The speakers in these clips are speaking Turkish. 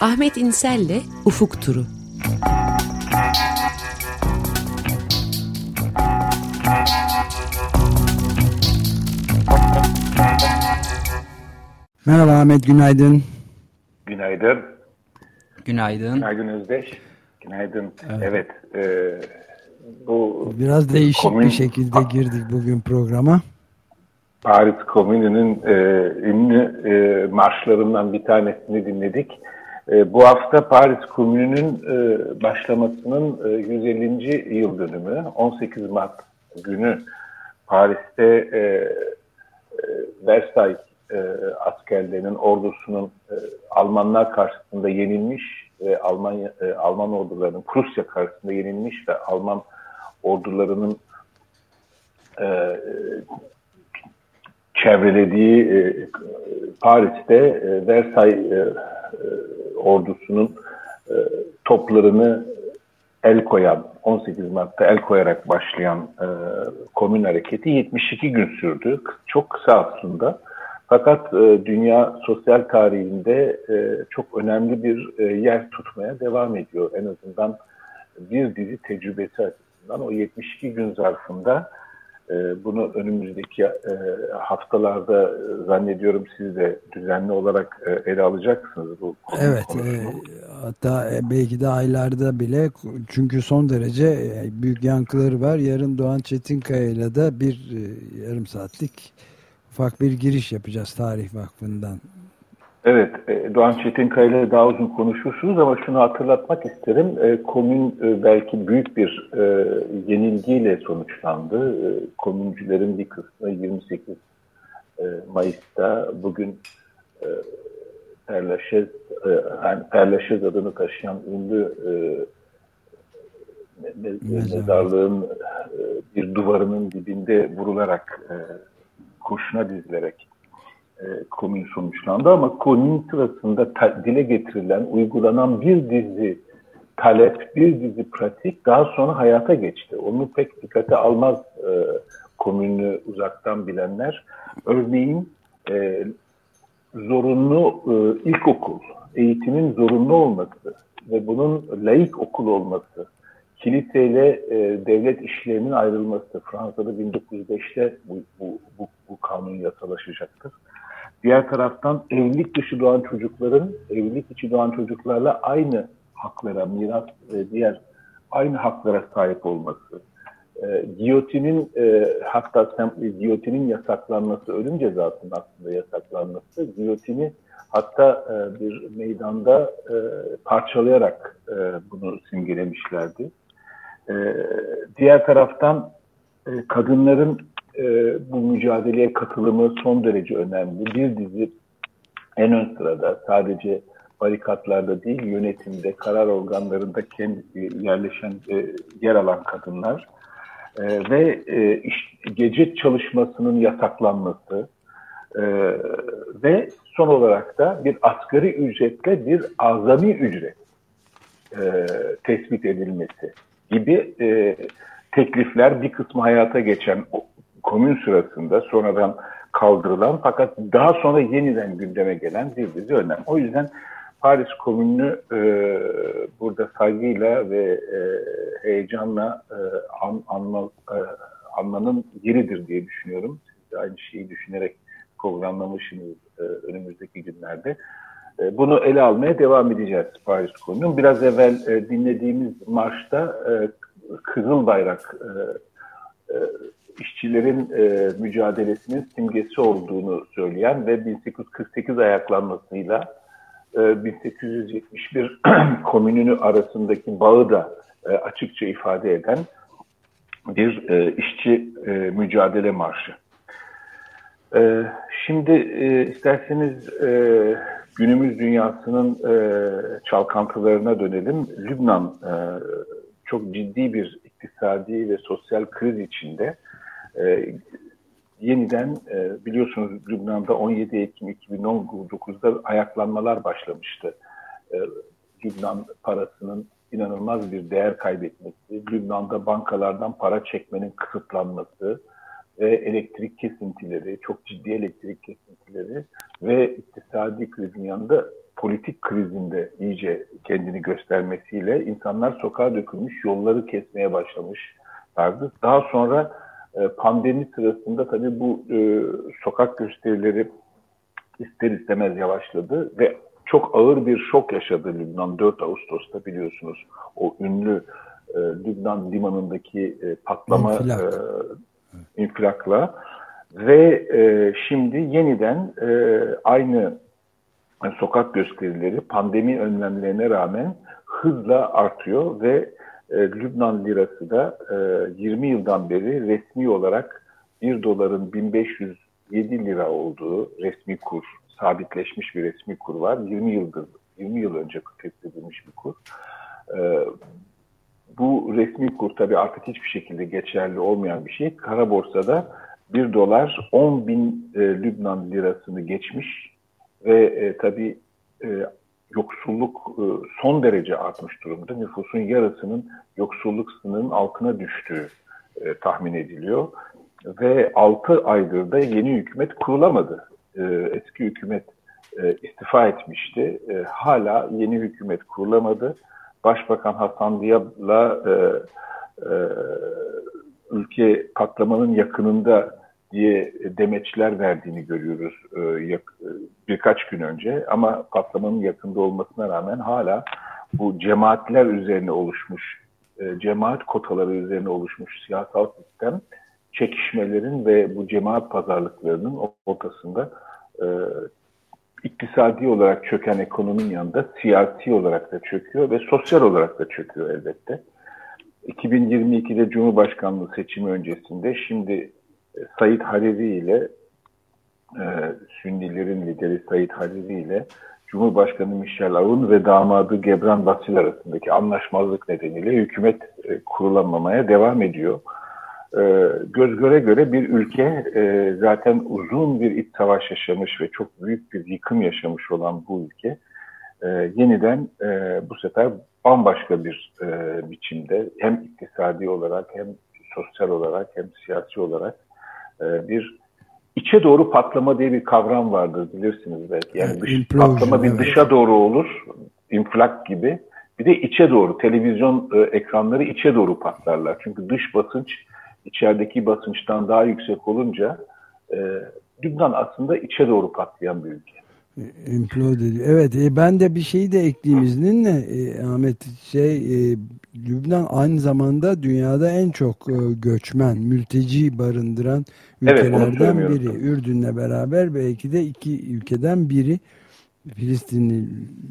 Ahmet İnsel'le Ufuk Turu. Merhaba Ahmet, günaydın. Günaydın. Günaydın. Günaydın Özdeş. Günaydın. Evet. evet e, bu Biraz değişik komün, bir şekilde girdik bugün programa. Paris Komünü'nün e, ünlü e, marşlarından bir tanesini dinledik. E, bu hafta Paris Komünü'nün e, başlamasının e, 150. yıl dönümü. 18 Mart günü Paris'te e, e, Versailles e, askerlerinin ordusunun e, Almanlar karşısında yenilmiş ve Almanya e, Alman ordularının Prusya karşısında yenilmiş ve Alman ordularının e, çevrelediği e, Paris'te e, Versailles e, e, ordusunun toplarını el koyan, 18 Mart'ta el koyarak başlayan komün hareketi 72 gün sürdü. Çok kısa aslında. Fakat dünya sosyal tarihinde çok önemli bir yer tutmaya devam ediyor. En azından bir dizi tecrübesi açısından o 72 gün zarfında bunu önümüzdeki e, haftalarda e, zannediyorum siz de düzenli olarak e, ele alacaksınız bu konu Evet, e, hatta belki de aylarda bile çünkü son derece büyük yankıları var. Yarın Doğan Çetinkaya ile de bir yarım saatlik ufak bir giriş yapacağız Tarih Vakfı'ndan. Evet, e, Doğan Çetinkaya ile daha uzun konuşursunuz ama şunu hatırlatmak isterim. E, komün e, belki büyük bir yenilgiyle sonuçlandı. Komüncülerin bir kısmı 28 Mayıs'ta bugün Perlaşez, yani Perlaşez adını taşıyan ünlü mezarlığın bir duvarının dibinde vurularak kurşuna dizilerek komün sonuçlandı ama komün sırasında dile getirilen, uygulanan bir dizi talep, bir dizi pratik daha sonra hayata geçti. Onu pek dikkate almaz e, komünü uzaktan bilenler. Örneğin e, zorunlu e, ilkokul, eğitimin zorunlu olması ve bunun laik okul olması, kiliseyle e, devlet işlerinin ayrılması Fransa'da 1905'te bu, bu, bu, bu kanun yasalaşacaktır. Diğer taraftan evlilik dışı doğan çocukların evlilik içi doğan çocuklarla aynı haklara, miras ve diğer aynı haklara sahip olması. E, giyotinin e, hatta giyotinin yasaklanması, ölüm cezasının aslında yasaklanması, giyotini hatta e, bir meydanda e, parçalayarak e, bunu simgelemişlerdi. E, diğer taraftan e, kadınların e, bu mücadeleye katılımı son derece önemli. Bir dizi en ön sırada sadece barikatlarda değil yönetimde, karar organlarında kendi yerleşen, e, yer alan kadınlar e, ve e, iş, gece çalışmasının yasaklanması e, ve son olarak da bir asgari ücretle bir azami ücret e, tespit edilmesi gibi e, teklifler bir kısmı hayata geçen komün sırasında sonradan kaldırılan fakat daha sonra yeniden gündeme gelen bir dizi önlem. O yüzden Paris Komünü e, burada saygıyla ve e, heyecanla e, an, anma, e, anmanın yeridir diye düşünüyorum. Siz de aynı şeyi düşünerek programlamışsınız e, önümüzdeki günlerde. E, bunu ele almaya devam edeceğiz Paris Komünü'nün. Biraz evvel e, dinlediğimiz marşta e, Kızıl Bayrak e, e, işçilerin e, mücadelesinin simgesi olduğunu söyleyen ve 1848 ayaklanmasıyla e, 1871 komününü arasındaki bağı da e, açıkça ifade eden bir e, işçi e, mücadele marşı. E, şimdi e, isterseniz e, günümüz dünyasının e, çalkantılarına dönelim. Lübnan e, çok ciddi bir iktisadi ve sosyal kriz içinde e, yeniden e, biliyorsunuz Lübnan'da 17 Ekim 2019'da ayaklanmalar başlamıştı. E, Lübnan parasının inanılmaz bir değer kaybetmesi, Lübnan'da bankalardan para çekmenin kısıtlanması ve elektrik kesintileri, çok ciddi elektrik kesintileri ve iktisadi krizin yanında politik krizinde iyice kendini göstermesiyle insanlar sokağa dökülmüş, yolları kesmeye başlamışlardı. Daha sonra pandemi sırasında tabii bu e, sokak gösterileri ister istemez yavaşladı ve çok ağır bir şok yaşadı Lübnan 4 Ağustos'ta biliyorsunuz. O ünlü e, Lübnan limanındaki e, patlama İnfilak. e, infilakla ve e, şimdi yeniden e, aynı sokak gösterileri pandemi önlemlerine rağmen hızla artıyor ve e, Lübnan lirası da e, 20 yıldan beri resmi olarak 1 doların 1507 lira olduğu resmi kur, sabitleşmiş bir resmi kur var. 20 yıldır 20 yıl önce feshedilmiş bir kur. E, bu resmi kur tabii artık hiçbir şekilde geçerli olmayan bir şey. Kara borsada 1 dolar 10 bin e, Lübnan lirasını geçmiş ve e, tabii e, yoksulluk e, son derece artmış durumda. Nüfusun yarısının yoksulluk sınırının altına düştüğü e, tahmin ediliyor. Ve 6 aydır da yeni hükümet kurulamadı. E, eski hükümet istifa etmişti. Hala yeni hükümet kurulamadı. Başbakan Hasan Diab'la ülke patlamanın yakınında diye demeçler verdiğini görüyoruz e, birkaç gün önce. Ama patlamanın yakında olmasına rağmen hala bu cemaatler üzerine oluşmuş, e, cemaat kotaları üzerine oluşmuş siyasal sistem çekişmelerin ve bu cemaat pazarlıklarının ortasında e, iktisadi olarak çöken ekonominin yanında siyasi olarak da çöküyor ve sosyal olarak da çöküyor elbette. 2022'de Cumhurbaşkanlığı seçimi öncesinde şimdi Said Hariri ile e, Sünnilerin lideri Said Hariri ile Cumhurbaşkanı Michel Aoun ve damadı Gebran Basil arasındaki anlaşmazlık nedeniyle hükümet e, kurulamamaya devam ediyor. E, göz göre göre bir ülke e, zaten uzun bir iç savaş yaşamış ve çok büyük bir yıkım yaşamış olan bu ülke e, yeniden e, bu sefer bambaşka bir e, biçimde hem iktisadi olarak hem sosyal olarak hem siyasi olarak e, bir içe doğru patlama diye bir kavram vardır bilirsiniz belki. Yani dış, Implosion, patlama bir evet. dışa doğru olur, inflak gibi. Bir de içe doğru, televizyon e, ekranları içe doğru patlarlar. Çünkü dış basınç içerideki basınçtan daha yüksek olunca e, Lübnan aslında içe doğru patlayan bir ülke. Implode ediyor. Evet e, ben de bir şeyi de ekleyeyim izninle e, Ahmet şey e, Lübnan aynı zamanda dünyada en çok e, göçmen, mülteci barındıran ülkelerden evet, biri. Ürdün'le beraber belki de iki ülkeden biri Filistinli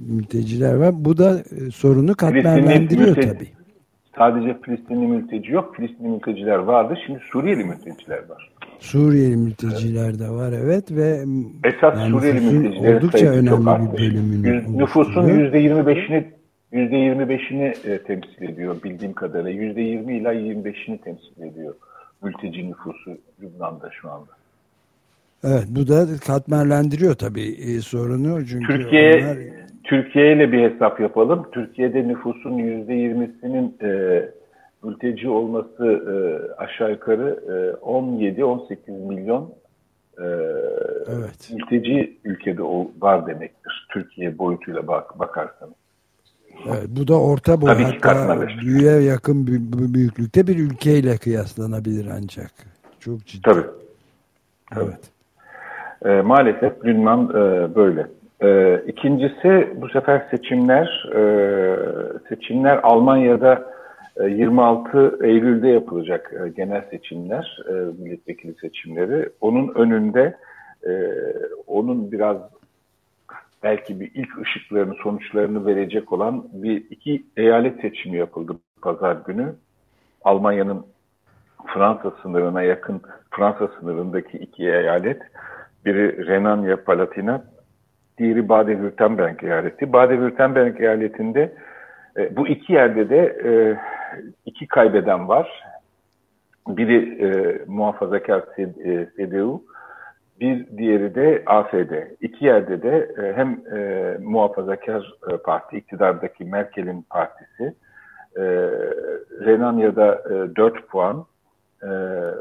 mülteciler var. Bu da e, sorunu katmerlendiriyor tabii. Sadece Filistinli mülteci yok. Filistinli mülteciler vardı. Şimdi Suriyeli mülteciler var. Suriyeli mülteciler de var evet ve esas yani Suriyeli mültecilerin oldukça önemli bir bölümünü nüfusun yüzde yirmi beşini yüzde yirmi beşini e, temsil ediyor bildiğim kadarıyla yüzde yirmi ila yirmi beşini temsil ediyor mülteci nüfusu Lübnan'da şu anda. Evet bu da katmerlendiriyor tabii e, sorunu çünkü Türkiye onlar... Türkiye ile bir hesap yapalım. Türkiye'de nüfusun yüzde yirmisinin e, mülteci olması e, aşağı yukarı e, 17-18 milyon e, evet. mülteci ülkede var demektir. Türkiye boyutuyla bak, bakarsanız. Evet, bu da orta boy hatta büyüye yakın büyüklükte bir ülkeyle kıyaslanabilir ancak. Çok ciddi. Tabii. Evet. E, maalesef Lübnan e, böyle. E, ikincisi bu sefer seçimler. E, seçimler Almanya'da 26 e, Eylül'de yapılacak e, genel seçimler, e, milletvekili seçimleri. Onun önünde onun biraz belki bir ilk ışıklarını, sonuçlarını verecek olan bir iki eyalet seçimi yapıldı pazar günü. Almanya'nın Fransa sınırına yakın Fransa sınırındaki iki eyalet. Biri Renania-Palatinat, diğeri Baden-Württemberg eyaleti. Baden-Württemberg eyaletinde e, bu iki yerde de e, iki kaybeden var. Biri e, muhafazakar CDU, bir diğeri de AFD. İki yerde de e, hem e, muhafazakar e, parti, iktidardaki Merkel'in partisi, e, Renanya'da e, 4 puan, e,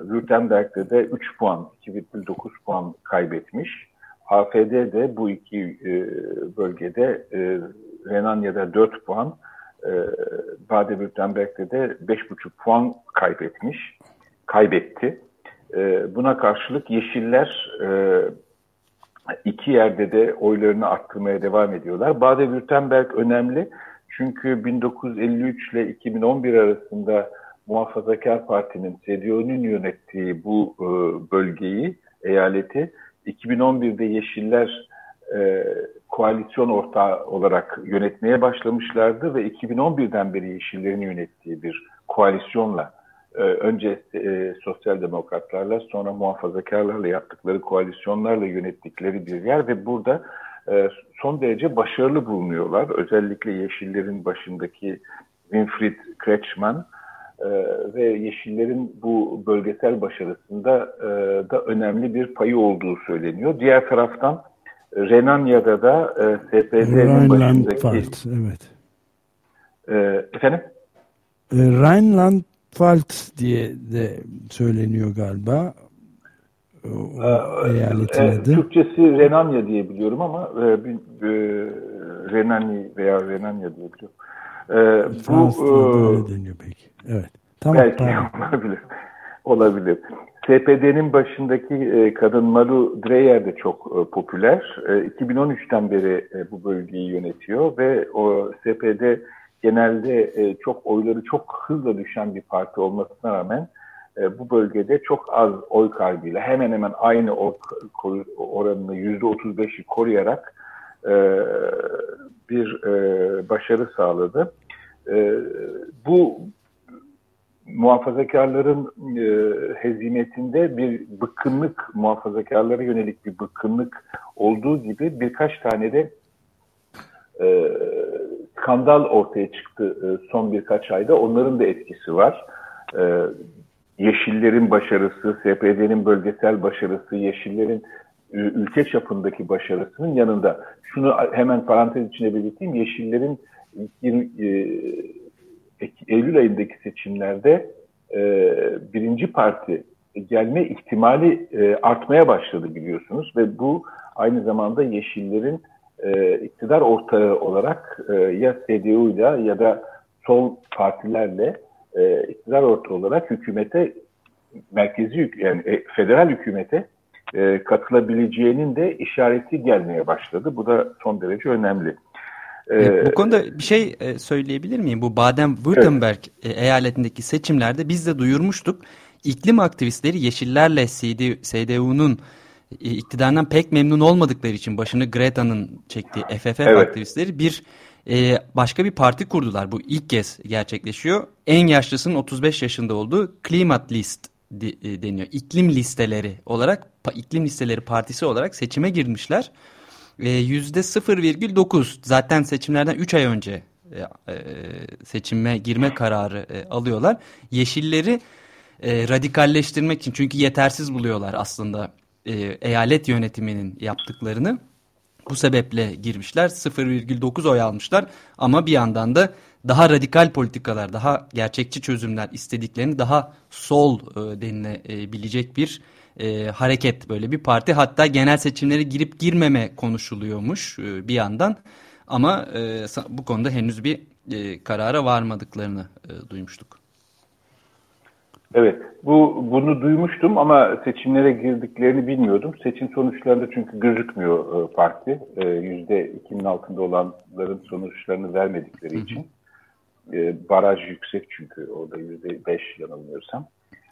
Württemberg'de de 3 puan, 2,9 puan kaybetmiş. AFD de bu iki e, bölgede e, Renanya'da 4 puan, e, Baden-Württemberg'de de 5,5 puan kaybetmiş, kaybetti. E, buna karşılık Yeşiller iki yerde de oylarını arttırmaya devam ediyorlar. Baden-Württemberg önemli çünkü 1953 ile 2011 arasında Muhafazakar Parti'nin, CDU'nun yönettiği bu bölgeyi, eyaleti 2011'de Yeşiller e, koalisyon ortağı olarak yönetmeye başlamışlardı ve 2011'den beri Yeşillerin yönettiği bir koalisyonla e, önce e, sosyal demokratlarla sonra muhafazakarlarla yaptıkları koalisyonlarla yönettikleri bir yer ve burada e, son derece başarılı bulunuyorlar. Özellikle Yeşillerin başındaki Winfried Kretschmann e, ve Yeşillerin bu bölgesel başarısında e, da önemli bir payı olduğu söyleniyor. Diğer taraftan Renanya'da da e, SPD'nin başındaki... evet. E, efendim? E, Rheinland-Pfalz diye de söyleniyor galiba. O, eyaletin e, adı. Türkçesi Renanya diye biliyorum ama e, e, Renani veya Renanya diye biliyorum. E, bu e, deniyor peki. Evet. Tamam, belki tamam. olabilir. olabilir. SPD'nin başındaki e, kadın Maru Dreyer de çok e, popüler. E, 2013'ten beri e, bu bölgeyi yönetiyor ve o SPD genelde e, çok oyları çok hızla düşen bir parti olmasına rağmen e, bu bölgede çok az oy kaybıyla hemen hemen aynı oy oranını %35'i koruyarak e, bir e, başarı sağladı. E, bu muhafazakarların e, hezimetinde bir bıkkınlık, muhafazakarlara yönelik bir bıkkınlık olduğu gibi birkaç tane de e, skandal ortaya çıktı e, son birkaç ayda. Onların da etkisi var. E, Yeşillerin başarısı, SPD'nin bölgesel başarısı, Yeşillerin ülke çapındaki başarısının yanında şunu hemen parantez içine belirteyim. Yeşillerin e, Eylül ayındaki seçimlerde e, birinci parti gelme ihtimali e, artmaya başladı biliyorsunuz ve bu aynı zamanda Yeşillerin iktidar ortağı olarak ya CDU ile ya da sol partilerle iktidar ortağı olarak hükümete merkezi yani federal hükümete e, katılabileceğinin de işareti gelmeye başladı. Bu da son derece önemli. Ee, bu konuda bir şey e, söyleyebilir miyim? Bu Baden-Württemberg evet. eyaletindeki seçimlerde biz de duyurmuştuk. İklim aktivistleri Yeşillerle CDU'nun e, iktidardan pek memnun olmadıkları için başını Greta'nın çektiği FFF evet. aktivistleri bir e, başka bir parti kurdular. Bu ilk kez gerçekleşiyor. En yaşlısının 35 yaşında olduğu Klimat List deniyor. İklim listeleri olarak iklim listeleri partisi olarak seçime girmişler. %0,9 zaten seçimlerden 3 ay önce e, e, seçime girme kararı e, alıyorlar. Yeşilleri e, radikalleştirmek için çünkü yetersiz buluyorlar aslında e, eyalet yönetiminin yaptıklarını. Bu sebeple girmişler 0,9 oy almışlar ama bir yandan da daha radikal politikalar, daha gerçekçi çözümler istediklerini daha sol e, denilebilecek bir e, hareket böyle bir parti. Hatta genel seçimlere girip girmeme konuşuluyormuş e, bir yandan. Ama e, bu konuda henüz bir e, karara varmadıklarını e, duymuştuk. Evet, bu bunu duymuştum ama seçimlere girdiklerini bilmiyordum. Seçim sonuçlarında çünkü gözükmüyor e, parti. E, yüzde ikinin altında olanların sonuçlarını vermedikleri için. E, baraj yüksek çünkü orada yüzde beş yanılmıyorsam.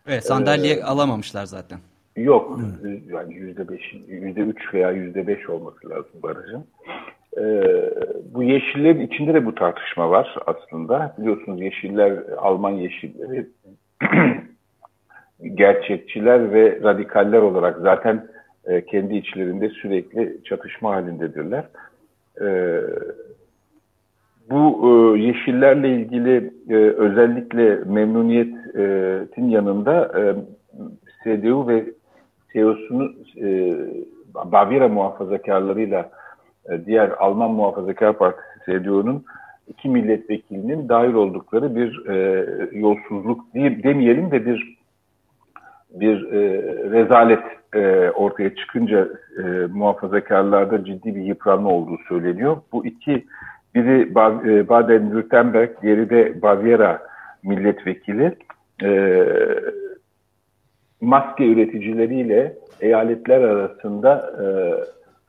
Evet, sandalye ee, alamamışlar zaten. Yok. Yani yüzde beş, yüzde üç veya yüzde beş olması lazım barajın. Ee, bu yeşillerin içinde de bu tartışma var aslında. Biliyorsunuz yeşiller, Alman yeşilleri gerçekçiler ve radikaller olarak zaten e, kendi içlerinde sürekli çatışma halindedirler. E, bu e, yeşillerle ilgili e, özellikle memnuniyetin yanında e, CDU ve CEO'sunu e, Baviera muhafazakarlarıyla e, diğer Alman Muhafazakar Partisi CDU'nun iki milletvekilinin dahil oldukları bir e, yolsuzluk diye, demeyelim de bir bir e, rezalet e, ortaya çıkınca e, muhafazakarlarda ciddi bir yıpranma olduğu söyleniyor. Bu iki biri e, Baden-Württemberg, diğeri de Baviera milletvekili e, maske üreticileriyle eyaletler arasında e,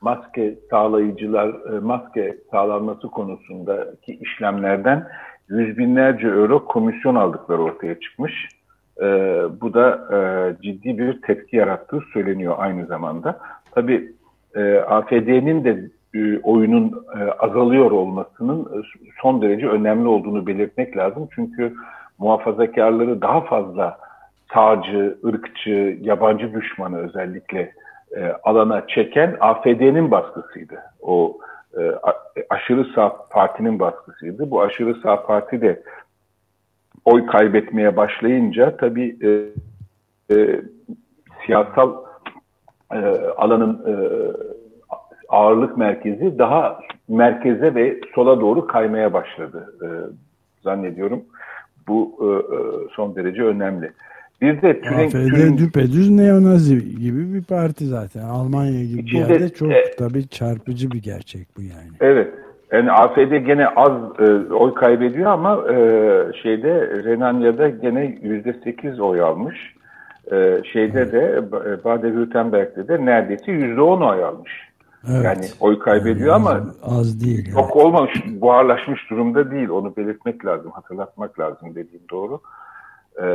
maske sağlayıcılar, maske sağlanması konusundaki işlemlerden yüz binlerce euro komisyon aldıkları ortaya çıkmış. E, bu da e, ciddi bir tepki yarattığı söyleniyor aynı zamanda. Tabii e, AFD'nin de e, oyunun e, azalıyor olmasının e, son derece önemli olduğunu belirtmek lazım. Çünkü muhafazakarları daha fazla sağcı, ırkçı, yabancı düşmanı özellikle alana çeken AFD'nin baskısıydı. O aşırı sağ partinin baskısıydı. Bu aşırı sağ parti de oy kaybetmeye başlayınca tabii e, e, siyasal e, alanın e, ağırlık merkezi daha merkeze ve sola doğru kaymaya başladı e, zannediyorum. Bu e, e son derece önemli. Bir de Türen, AFD düpedüz neonazi gibi bir parti zaten. Almanya gibi içinde, bir yerde çok e, tabii çarpıcı bir gerçek bu yani. Evet. Yani AFD gene az e, oy kaybediyor ama e, şeyde Renanya'da gene yüzde sekiz oy almış. E, şeyde evet. de Baden-Württemberg'de de neredeyse yüzde on oy almış. Evet. Yani oy kaybediyor yani ama az değil. Çok evet. olmamış, buharlaşmış durumda değil. Onu belirtmek lazım, hatırlatmak lazım dediğim doğru. Ee,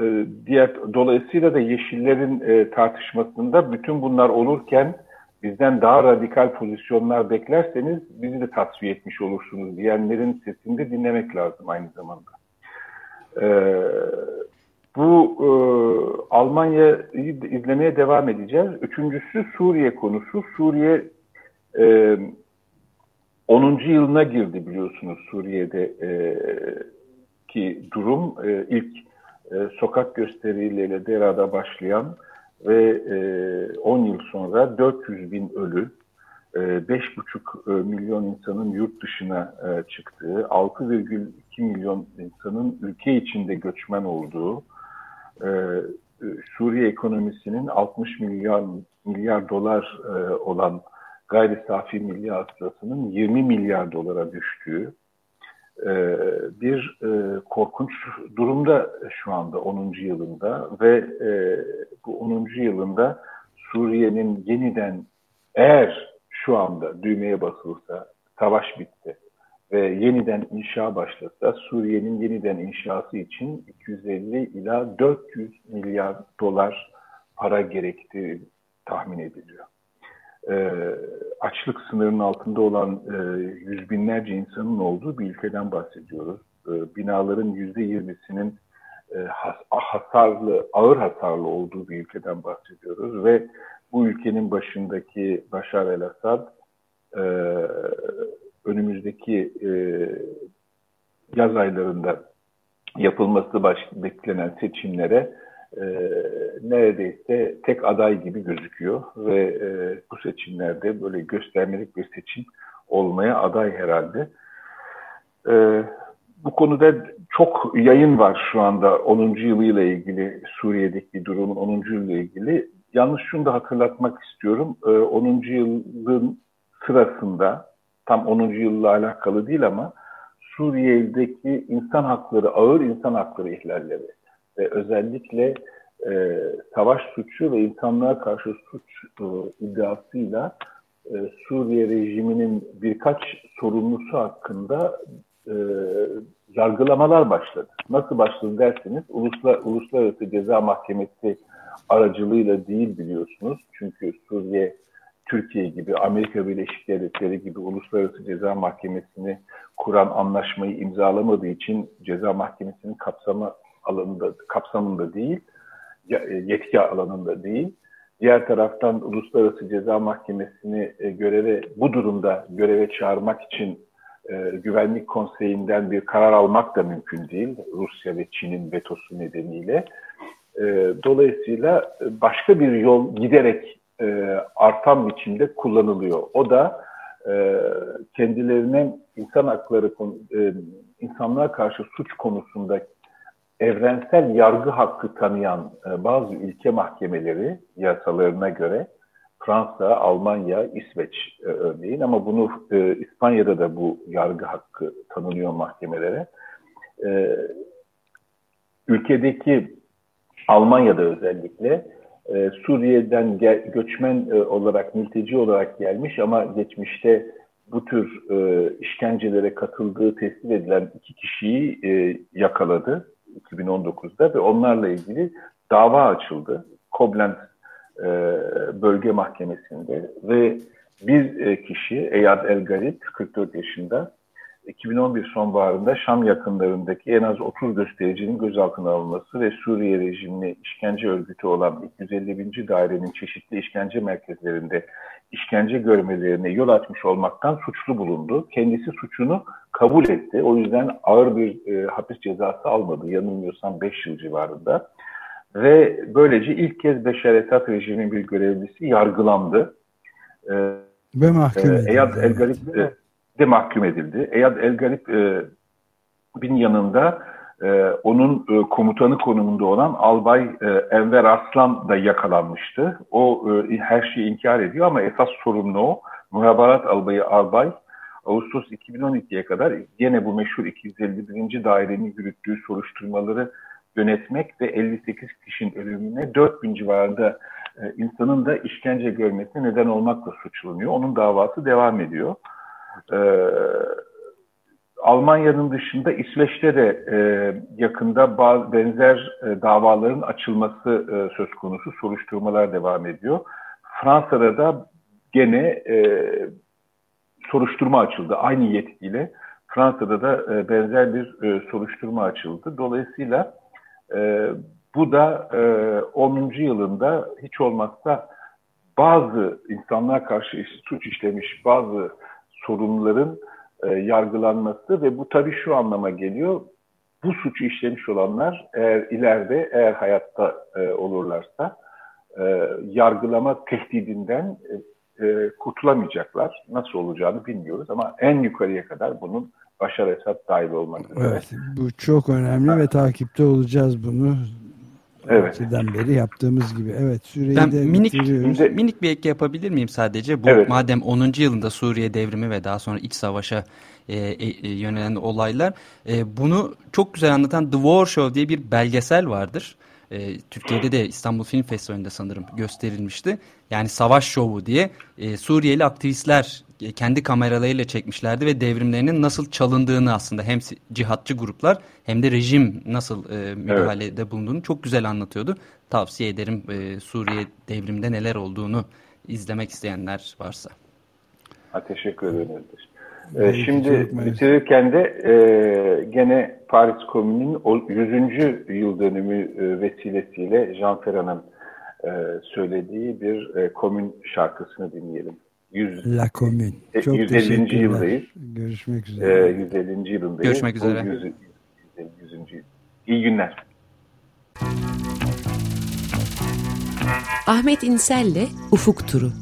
e, diğer dolayısıyla da Yeşillerin e, tartışmasında bütün bunlar olurken bizden daha radikal pozisyonlar beklerseniz bizi de tasfiye etmiş olursunuz diyenlerin sesini de dinlemek lazım aynı zamanda. E, bu e, Almanya'yı izlemeye devam edeceğiz. Üçüncüsü Suriye konusu. Suriye e, 10. yılına girdi biliyorsunuz Suriye'de e, ki durum. E, ilk e, sokak gösterileriyle Dera'da başlayan ve e, 10 yıl sonra 400 bin ölü, e, 5,5 e, milyon insanın yurt dışına e, çıktığı, 6,2 milyon insanın ülke içinde göçmen olduğu, e, Suriye ekonomisinin 60 milyar milyar dolar e, olan gayri safi milli hasılasının 20 milyar dolara düştüğü, e, bir e, korkunç durumda şu anda 10. yılında ve e, bu 10. yılında Suriye'nin yeniden eğer şu anda düğmeye basılsa savaş bitti ve yeniden inşa başlasa Suriye'nin yeniden inşası için 250 ila 400 milyar dolar para gerektiği tahmin ediliyor. E, açlık sınırının altında olan e, yüz binlerce insanın olduğu bir ülkeden bahsediyoruz. E, binaların yüzde yirmisinin e, has, hasarlı, ağır hasarlı olduğu bir ülkeden bahsediyoruz. Ve bu ülkenin başındaki Başar el-Assad e, önümüzdeki e, yaz aylarında yapılması baş, beklenen seçimlere e, neredeyse tek aday gibi gözüküyor ve e, bu seçimlerde böyle göstermelik bir seçim olmaya aday herhalde. E, bu konuda çok yayın var şu anda 10. yılıyla ilgili Suriye'deki durumun 10. yılıyla ilgili. Yalnız şunu da hatırlatmak istiyorum. E, 10. yılın sırasında tam 10. yılla alakalı değil ama Suriye'deki insan hakları, ağır insan hakları ihlalleri ve özellikle e, savaş suçu ve insanlığa karşı suç e, iddiasıyla e, Suriye rejiminin birkaç sorumlusu hakkında e, yargılamalar başladı. Nasıl başladı derseniz Uluslar, Uluslararası Ceza Mahkemesi aracılığıyla değil biliyorsunuz. Çünkü Suriye Türkiye gibi, Amerika Birleşik Devletleri gibi Uluslararası Ceza Mahkemesi'ni kuran anlaşmayı imzalamadığı için ceza mahkemesinin kapsamı alanında kapsamında değil, e, yetki alanında değil. Diğer taraftan Uluslararası Ceza Mahkemesi'ni e, göreve bu durumda göreve çağırmak için e, Güvenlik Konseyi'nden bir karar almak da mümkün değil. Rusya ve Çin'in vetosu nedeniyle. dolayısıyla başka bir yol giderek artan biçimde kullanılıyor. O da kendilerine insan hakları, insanlığa karşı suç konusunda evrensel yargı hakkı tanıyan e, bazı ülke mahkemeleri yasalarına göre Fransa, Almanya, İsveç e, örneğin ama bunu e, İspanya'da da bu yargı hakkı tanınıyor mahkemelere. E, ülkedeki Almanya'da özellikle e, Suriye'den gel, göçmen e, olarak, mülteci olarak gelmiş ama geçmişte bu tür e, işkencelere katıldığı tespit edilen iki kişiyi yakaladı 2019'da ve onlarla ilgili dava açıldı. Koblenz bölge mahkemesinde ve bir kişi Eyad El Garip 44 yaşında 2011 sonbaharında Şam yakınlarındaki en az 30 göstericinin gözaltına alınması ve Suriye rejimini işkence örgütü olan 251. dairenin çeşitli işkence merkezlerinde işkence görmelerine yol açmış olmaktan suçlu bulundu. Kendisi suçunu kabul etti. O yüzden ağır bir e, hapis cezası almadı. Yanılmıyorsam 5 yıl civarında. Ve böylece ilk kez Beşer Esad rejiminin bir görevlisi yargılandı. E, ve mahkum edildi. Eyad El Garip e, de mahkum edildi. Eyad El Garip e, bin yanında e, onun e, komutanı konumunda olan Albay e, Enver Arslan da yakalanmıştı. O e, her şeyi inkar ediyor ama esas sorumlu o. Muhabarat Albayı Albay Ağustos 2012'ye kadar yine bu meşhur 251. dairenin yürüttüğü soruşturmaları yönetmek ve 58 kişinin ölümüne 4000 civarında e, insanın da işkence görmesine neden olmakla suçlanıyor. Onun davası devam ediyor. Ee, Almanya'nın dışında İsveç'te de e, yakında bazı benzer e, davaların açılması e, söz konusu. Soruşturmalar devam ediyor. Fransa'da da gene e, soruşturma açıldı aynı yetkiyle. Fransa'da da e, benzer bir e, soruşturma açıldı. Dolayısıyla e, bu da e, 10. yılında hiç olmazsa bazı insanlar karşı suç işlemiş bazı sorunların e, yargılanması ve bu tabii şu anlama geliyor. Bu suçu işlemiş olanlar eğer ileride eğer hayatta e, olurlarsa e, yargılama tehdidinden e, e, kurtulamayacaklar. Nasıl olacağını bilmiyoruz ama en yukarıya kadar bunun Başar Esad dahil olmak üzere. Evet, bu çok önemli ve takipte olacağız bunu. Evet. beri yaptığımız gibi. Evet süreyi ben de minik, bitiriyoruz. Minik bir ek yapabilir miyim sadece? Bu evet. madem 10. yılında Suriye devrimi ve daha sonra iç savaşa e, e, e, yönelen olaylar. E, bunu çok güzel anlatan The War Show diye bir belgesel vardır. E, Türkiye'de de İstanbul Film Festivali'nde sanırım gösterilmişti. Yani savaş şovu diye e, Suriyeli aktivistler kendi kameralarıyla çekmişlerdi ve devrimlerinin nasıl çalındığını aslında hem cihatçı gruplar hem de rejim nasıl e, müdahalede evet. bulunduğunu çok güzel anlatıyordu. Tavsiye ederim e, Suriye devrimde neler olduğunu izlemek isteyenler varsa. Ha, teşekkür ederim. Ee, şimdi bitirirken de e, gene Paris Komünü'nün 100. yıl dönümü e, vesilesiyle Jean Ferrat'ın e, söylediği bir e, komün şarkısını dinleyelim. 100, La Commune. E, Çok 150. yıldayız. Görüşmek üzere. E, 150. yılındayız. Görüşmek üzere. 100, 100. İyi günler. Ahmet İnsel'le Ufuk Turu.